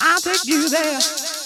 I'll take you there.